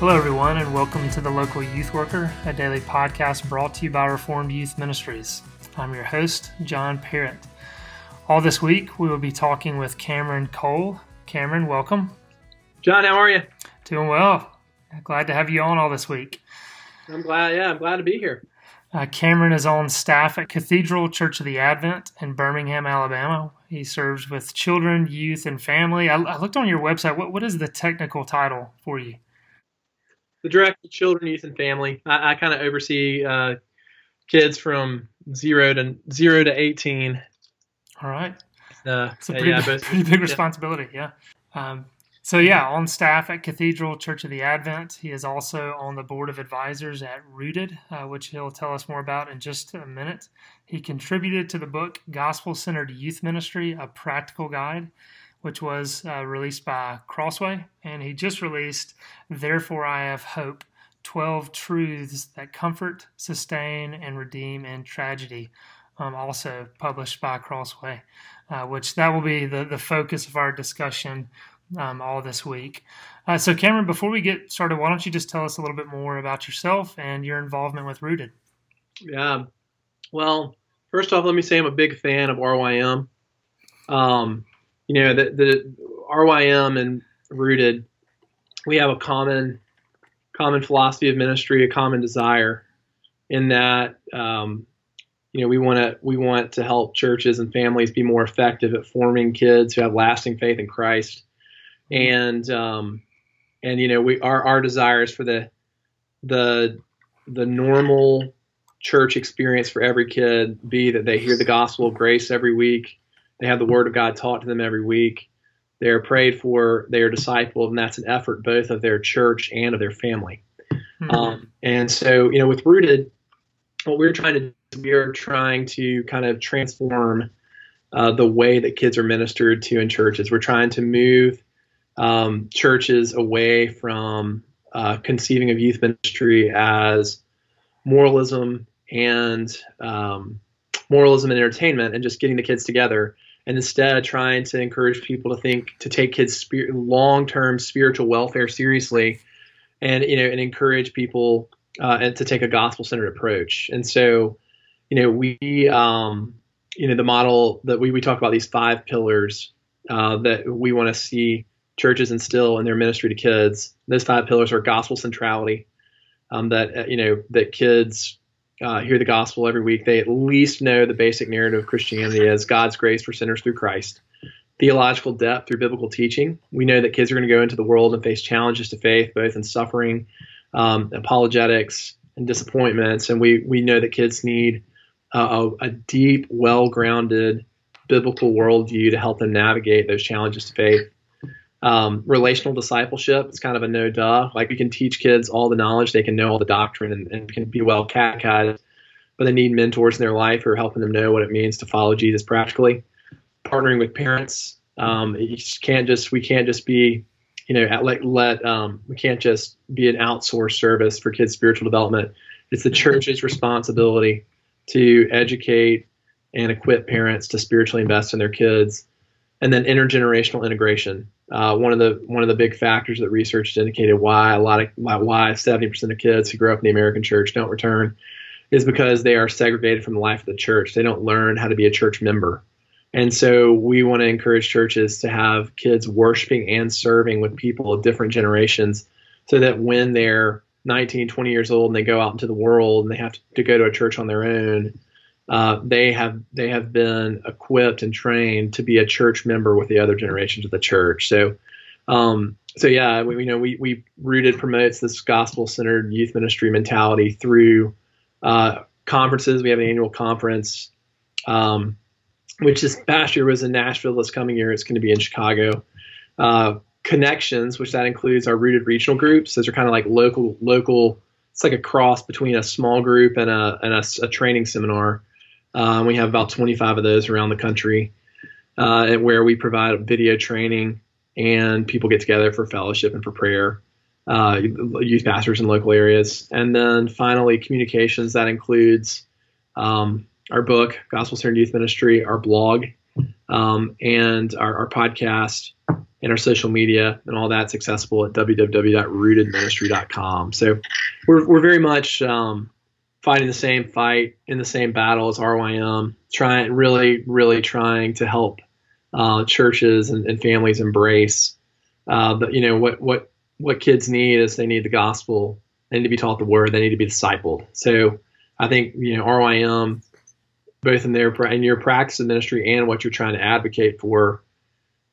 Hello, everyone, and welcome to the Local Youth Worker, a daily podcast brought to you by Reformed Youth Ministries. I'm your host, John Perritt. All this week, we will be talking with Cameron Cole. Cameron, welcome. John, how are you? Doing well. Glad to have you on all this week. I'm glad. Yeah, I'm glad to be here. Uh, Cameron is on staff at Cathedral Church of the Advent in Birmingham, Alabama. He serves with children, youth, and family. I, I looked on your website. What, what is the technical title for you? The director of children, youth, and family. I, I kind of oversee uh, kids from zero to zero to eighteen. All right. Uh, It's a pretty, yeah, big, pretty big yeah. responsibility, yeah. Um, so, yeah, on staff at Cathedral Church of the Advent. He is also on the board of advisors at Rooted, uh, which he'll tell us more about in just a minute. He contributed to the book Gospel Centered Youth Ministry, a practical guide, which was uh, released by Crossway. And he just released Therefore I Have Hope 12 Truths That Comfort, Sustain, and Redeem in Tragedy, um, also published by Crossway uh, which that will be the, the focus of our discussion um, all this week. Uh, so, Cameron, before we get started, why don't you just tell us a little bit more about yourself and your involvement with Rooted? Yeah. Well, first off, let me say I'm a big fan of RYM. Um, you know, the, the RYM and Rooted, we have a common common philosophy of ministry, a common desire, in that um, you know we want to we want to help churches and families be more effective at forming kids who have lasting faith in Christ, and um, and you know we our our desire is for the the the normal church experience for every kid be that they hear the gospel of grace every week, they have the word of God taught to them every week, they are prayed for, they are discipled, and that's an effort both of their church and of their family. Mhm. Um, and so, you know, with Rooted, what we're trying to do, we are trying to kind of transform uh, the way that kids are ministered to in churches. We're trying to move um, churches away from uh, conceiving of youth ministry as moralism and um, moralism and entertainment, and just getting the kids together, and instead of trying to encourage people to think to take kids' spir- long-term spiritual welfare seriously and you know and encourage people uh, and to take a gospel centered approach. And so you know we um, you know the model that we, we talk about these five pillars uh, that we want to see churches instill in their ministry to kids. Those five pillars are gospel centrality um, that uh, you know that kids uh, hear the gospel every week they at least know the basic narrative of christianity as god's grace for sinners through christ theological depth through biblical teaching. We know that kids are going to go into the world and face challenges to faith, both in suffering, um, apologetics, and disappointments. And we we know that kids need uh, a, a deep, well-grounded biblical worldview to help them navigate those challenges to faith. Um, relational discipleship is kind of a no duh. Like we can teach kids all the knowledge, they can know all the doctrine and, and can be well catechized, but they need mentors in their life who are helping them know what it means to follow Jesus practically partnering with parents. Um, you just can't just we can't just be you know let let um, we can't just be an outsourced service for kids' spiritual development. It's the church's responsibility to educate and equip parents to spiritually invest in their kids, and then intergenerational integration. Uh, one of the one of the big factors that research indicated why a lot of why- why seventy percent of kids who grow up in the American church don't return is because they are segregated from the life of the church. They don't learn how to be a church member. And so we want to encourage churches to have kids worshiping and serving with people of different generations so that when they're 19, 20 years old and they go out into the world and they have to go to a church on their own, uh, they have they have been equipped and trained to be a church member with the other generations of the church. So, um, so yeah, we, you know, we we rooted promotes this gospel centered youth ministry mentality through uh, conferences. We have an annual conference. Um, which this past year was in Nashville. This coming year, it's going to be in Chicago. Uh, connections, which that includes our rooted regional groups. Those are kind of like local local. It's like a cross between a small group and a and a, a training seminar. Um, we have about 25 of those around the country, uh, where we provide video training and people get together for fellowship and for prayer. Uh, youth pastors in local areas, and then finally communications that includes um, our book, Gospel Centered Youth Ministry, our blog, um, and our, our podcast and our social media and all that's accessible at www.rootedministry.com. So we're, we're very much um, fighting the same fight in the same battle as RYM, trying really, really trying to help uh, churches and, and, families embrace. Uh, but you know what what what kids need is they need the gospel. They need to be taught the word. They need to be discipled. So I think you know RYM, both in their in your practice of ministry and what you're trying to advocate for,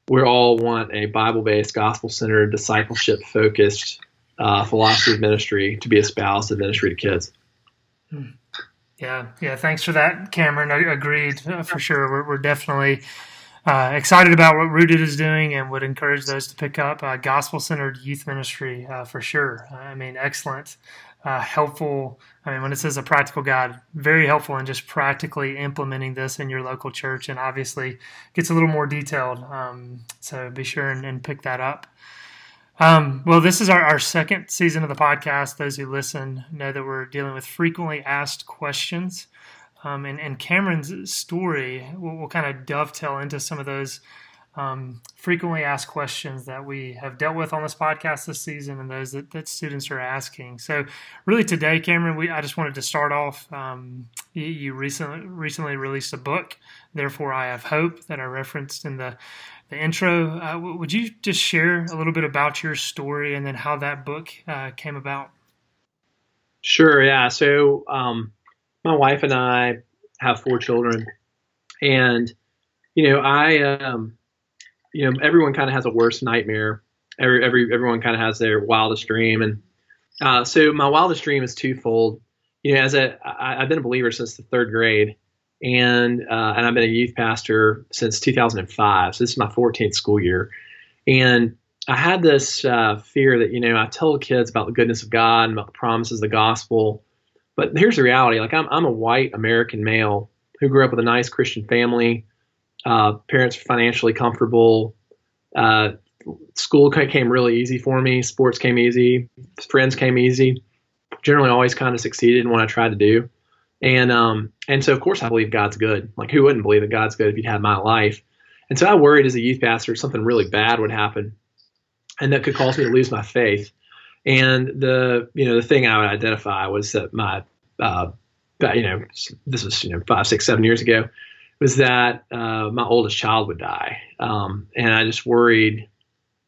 we all want a Bible-based, gospel-centered, discipleship-focused uh, philosophy of ministry to be espoused in ministry to kids. Yeah, yeah. Thanks for that, Cameron. I agreed uh, for sure. We're, we're definitely uh, excited about what Rooted is doing and would encourage those to pick up uh, gospel centered youth ministry uh, for sure. I mean, excellent, uh, helpful. I mean, when it says a practical guide, very helpful in just practically implementing this in your local church and obviously gets a little more detailed. Um, so be sure and, and pick that up. Um, well, this is our, our second season of the podcast. Those who listen know that we're dealing with frequently asked questions. Um, and, and, Cameron's story will, will, kind of dovetail into some of those um, frequently asked questions that we have dealt with on this podcast this season and those that, that students are asking. So, really, today, Cameron, we, I just wanted to start off. Um, you, you, recently recently released a book, Therefore I Have Hope, that I referenced in the, the intro. Uh, would you just share a little bit about your story and then how that book uh, came about? Sure, yeah. So, um, my wife and I have four children, and you know, I, um, you know, everyone kind of has a worst nightmare. Every, every everyone kind of has their wildest dream, and uh, so my wildest dream is twofold. You know, as a I, I've been a believer since the third grade, and uh, and I've been a youth pastor since 2005. So this is my 14th school year, and I had this uh, fear that you know I tell kids about the goodness of God and about the promises of the gospel, but here's the reality: like I'm I'm a white American male who grew up with a nice Christian family. Uh, parents financially comfortable. Uh, school came really easy for me. Sports came easy. Friends came easy. Generally, always kind of succeeded in what I tried to do. And um, and so of course I believe God's good. Like who wouldn't believe that God's good if you'd had my life? And so I worried as a youth pastor something really bad would happen, and that could cause me to lose my faith. And the you know the thing I would identify was that my uh, you know this was you know five six seven years ago was that uh, my oldest child would die, um, and I just worried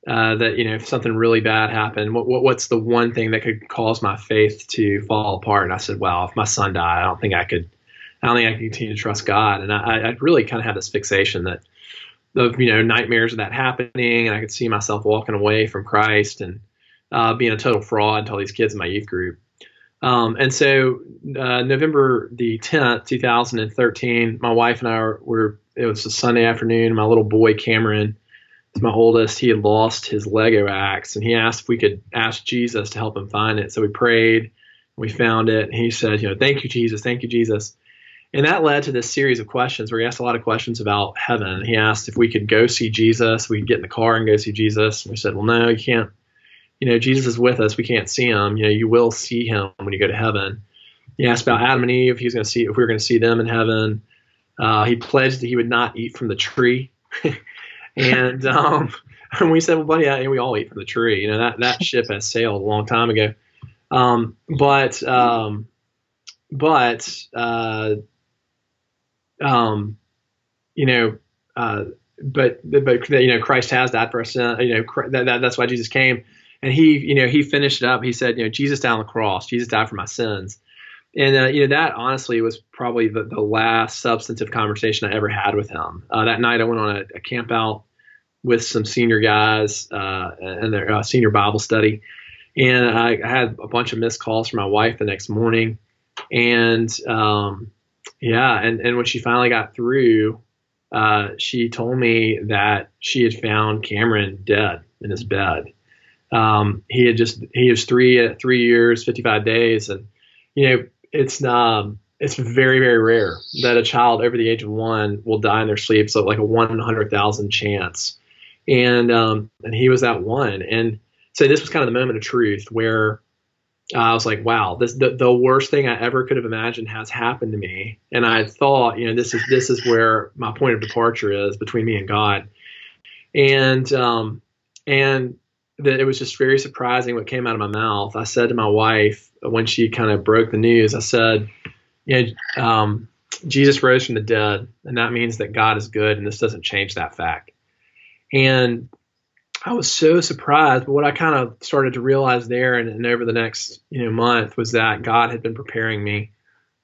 uh, that you know if something really bad happened, what, what, what's the one thing that could cause my faith to fall apart? And I said, well, if my son died, I don't think I could. I don't think I can continue to trust God. And I, I really kind of had this fixation that of you know nightmares of that happening, and I could see myself walking away from Christ and uh, being a total fraud to all these kids in my youth group. Um, and so uh, November the 10th, 2013, my wife and I were, were, it was a Sunday afternoon. My little boy Cameron, my oldest, he had lost his Lego axe, and he asked if we could ask Jesus to help him find it. So we prayed, we found it. And he said, you know, thank you, Jesus, thank you, Jesus. And that led to this series of questions where he asked a lot of questions about heaven. He asked if we could go see Jesus. We could get in the car and go see Jesus. And we said, well, no, you can't. You know, Jesus is with us. We can't see him. You know, you will see him when you go to heaven. He asked about Adam and Eve. He was going to see if we were going to see them in heaven. Uh, he pledged that he would not eat from the tree. and um, and we said, well, buddy, yeah, we all eat from the tree. You know that that ship has sailed a long time ago. Um, but um, but uh, um, you know, uh, but but you know, Christ has died for us. You know, that, that, that's why Jesus came, and he you know he finished it up. He said, you know, Jesus died on the cross. Jesus died for my sins. And uh, you know that honestly was probably the, the last substantive conversation I ever had with him. Uh, that night I went on a, a camp out with some senior guys uh, and their uh, senior Bible study. And I, I, had a bunch of missed calls from my wife the next morning. And um, yeah, and, and when she finally got through, uh, she told me that she had found Cameron dead in his bed. Um, he had just he was three uh, three years, fifty five days, and you know it's um it's very very rare that a child over the age of one will die in their sleep. So like a hundred thousand chance, and um, and he was that one, and so this was kind of the moment of truth where I was like, wow, this the, the worst thing I ever could have imagined has happened to me. And I thought, you know, this is this is where my point of departure is between me and God. And um and that it was just very surprising what came out of my mouth. I said to my wife when she kind of broke the news, I said, you know, um, Jesus rose from the dead, and that means that God is good, and this doesn't change that fact. And I was so surprised. But what I kind of started to realize there and, and, over the next you know month was that God had been preparing me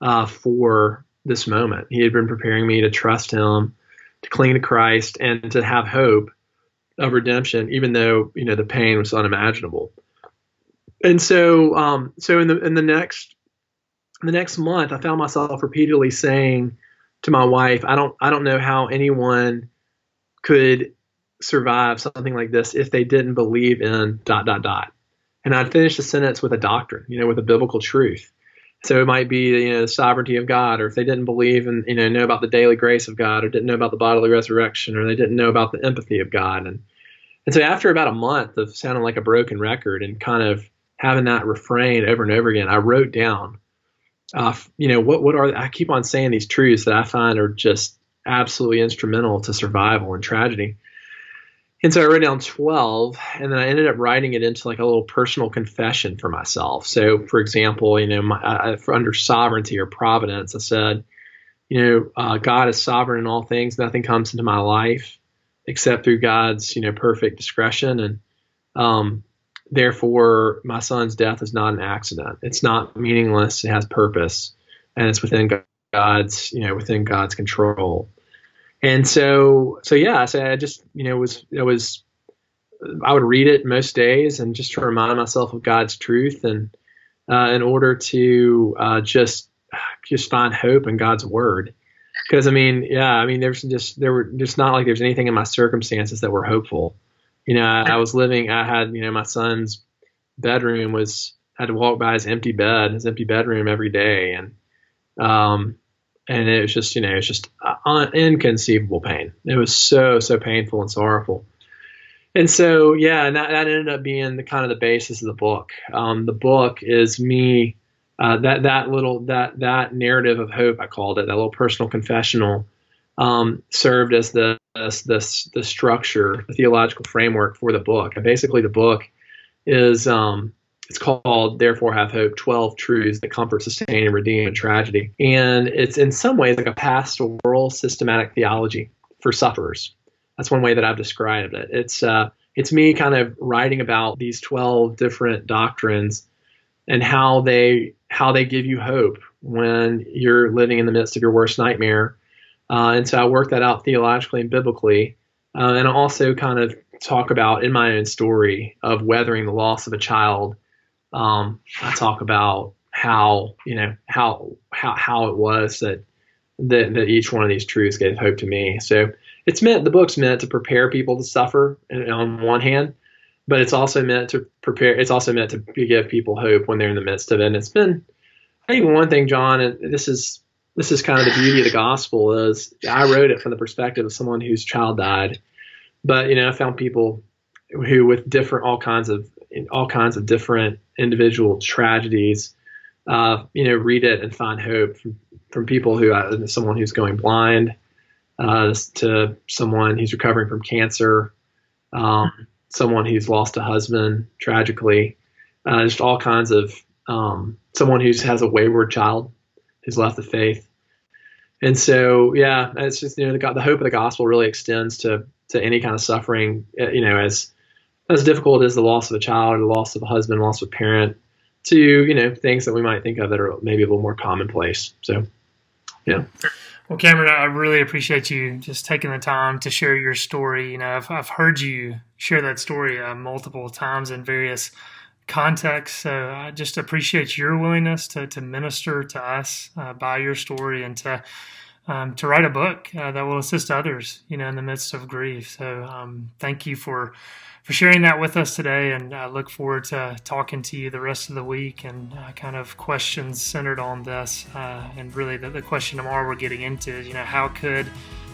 uh, for this moment. He had been preparing me to trust Him, to cling to Christ, and to have hope of redemption, even though you know the pain was unimaginable. And so, um, so in the in the next the next month, I found myself repeatedly saying to my wife, "I don't I don't know how anyone could survive something like this if they didn't believe in dot dot dot. And I'd finish the sentence with a doctrine, you know, with a biblical truth. So it might be, you know, the sovereignty of God, or if they didn't believe and, you know, know about the daily grace of God, or didn't know about the bodily resurrection, or they didn't know about the empathy of God. And, and so after about a month of sounding like a broken record and kind of having that refrain over and over again, I wrote down, uh, you know, what, what are, I keep on saying these truths that I find are just absolutely instrumental to survival and tragedy. And so I wrote down 12, and then I ended up writing it into like a little personal confession for myself. So, for example, you know, my, I, under sovereignty or providence, I said, you know, uh, God is sovereign in all things. Nothing comes into my life except through God's, you know, perfect discretion. And um, therefore, my son's death is not an accident. It's not meaningless. It has purpose, and it's within God's, you know, within God's control. And so, so yeah, so I just, you know, was, it was, I would read it most days and just to remind myself of God's truth and, uh, in order to, uh, just, just find hope in God's word. Cause I mean, yeah, I mean, there's just, there were just not like there's anything in my circumstances that were hopeful. You know, I, I was living, I had, you know, my son's bedroom was, had to walk by his empty bed, his empty bedroom every day. And, um, and it was just you know it's just uh, inconceivable pain. It was so so painful and sorrowful. And so yeah, and that, that ended up being the kind of the basis of the book. Um, the book is me uh, that that little that that narrative of hope I called it that little personal confessional um, served as the the the structure, the theological framework for the book. And basically, the book is um, it's called Therefore Have Hope 12 Truths That Comfort, Sustain, and Redeem in Tragedy. And it's in some ways like a pastoral systematic theology for sufferers. That's one way that I've described it. It's, uh, it's me kind of writing about these 12 different doctrines and how they how they give you hope when you're living in the midst of your worst nightmare. Uh, and so I work that out theologically and biblically. Uh, and also kind of talk about in my own story of weathering the loss of a child um, I talk about how you know how how how it was that that that each one of these truths gave hope to me. So it's meant the book's meant to prepare people to suffer on one hand, but it's also meant to prepare. It's also meant to give people hope when they're in the midst of it. And it's been I think one thing, John, and this is this is kind of the beauty of the gospel is I wrote it from the perspective of someone whose child died, but you know I found people who with different all kinds of all kinds of different individual tragedies, uh, you know, read it and find hope from, from people who, uh, someone who's going blind, uh, to someone who's recovering from cancer, um, someone who's lost a husband tragically, uh, just all kinds of, um, someone who has a wayward child who's left the faith. And so, yeah, it's just, you know, the, the hope of the gospel really extends to, to any kind of suffering, uh, you know, as, as difficult as the loss of a child the loss of a husband, loss of a parent, to you know things that we might think of that are maybe a little more commonplace. So, yeah. Well, Cameron, I really appreciate you just taking the time to share your story. You know, I've, I've heard you share that story uh, multiple times in various contexts. So I just appreciate your willingness to, to minister to us uh, by your story and to um, to write a book uh, that will assist others, you know, in the midst of grief. So um, thank you for for sharing that with us today, and I look forward to talking to you the rest of the week and uh, kind of questions centered on this. Uh, and really, the, the, question tomorrow we're getting into is, you know, how could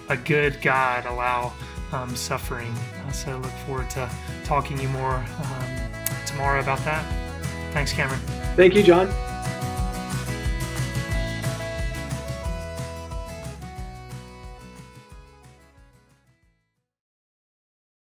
a good God allow um, suffering? Uh, so look forward to talking to you more um, tomorrow about that. Thanks, Cameron. Thank you, John.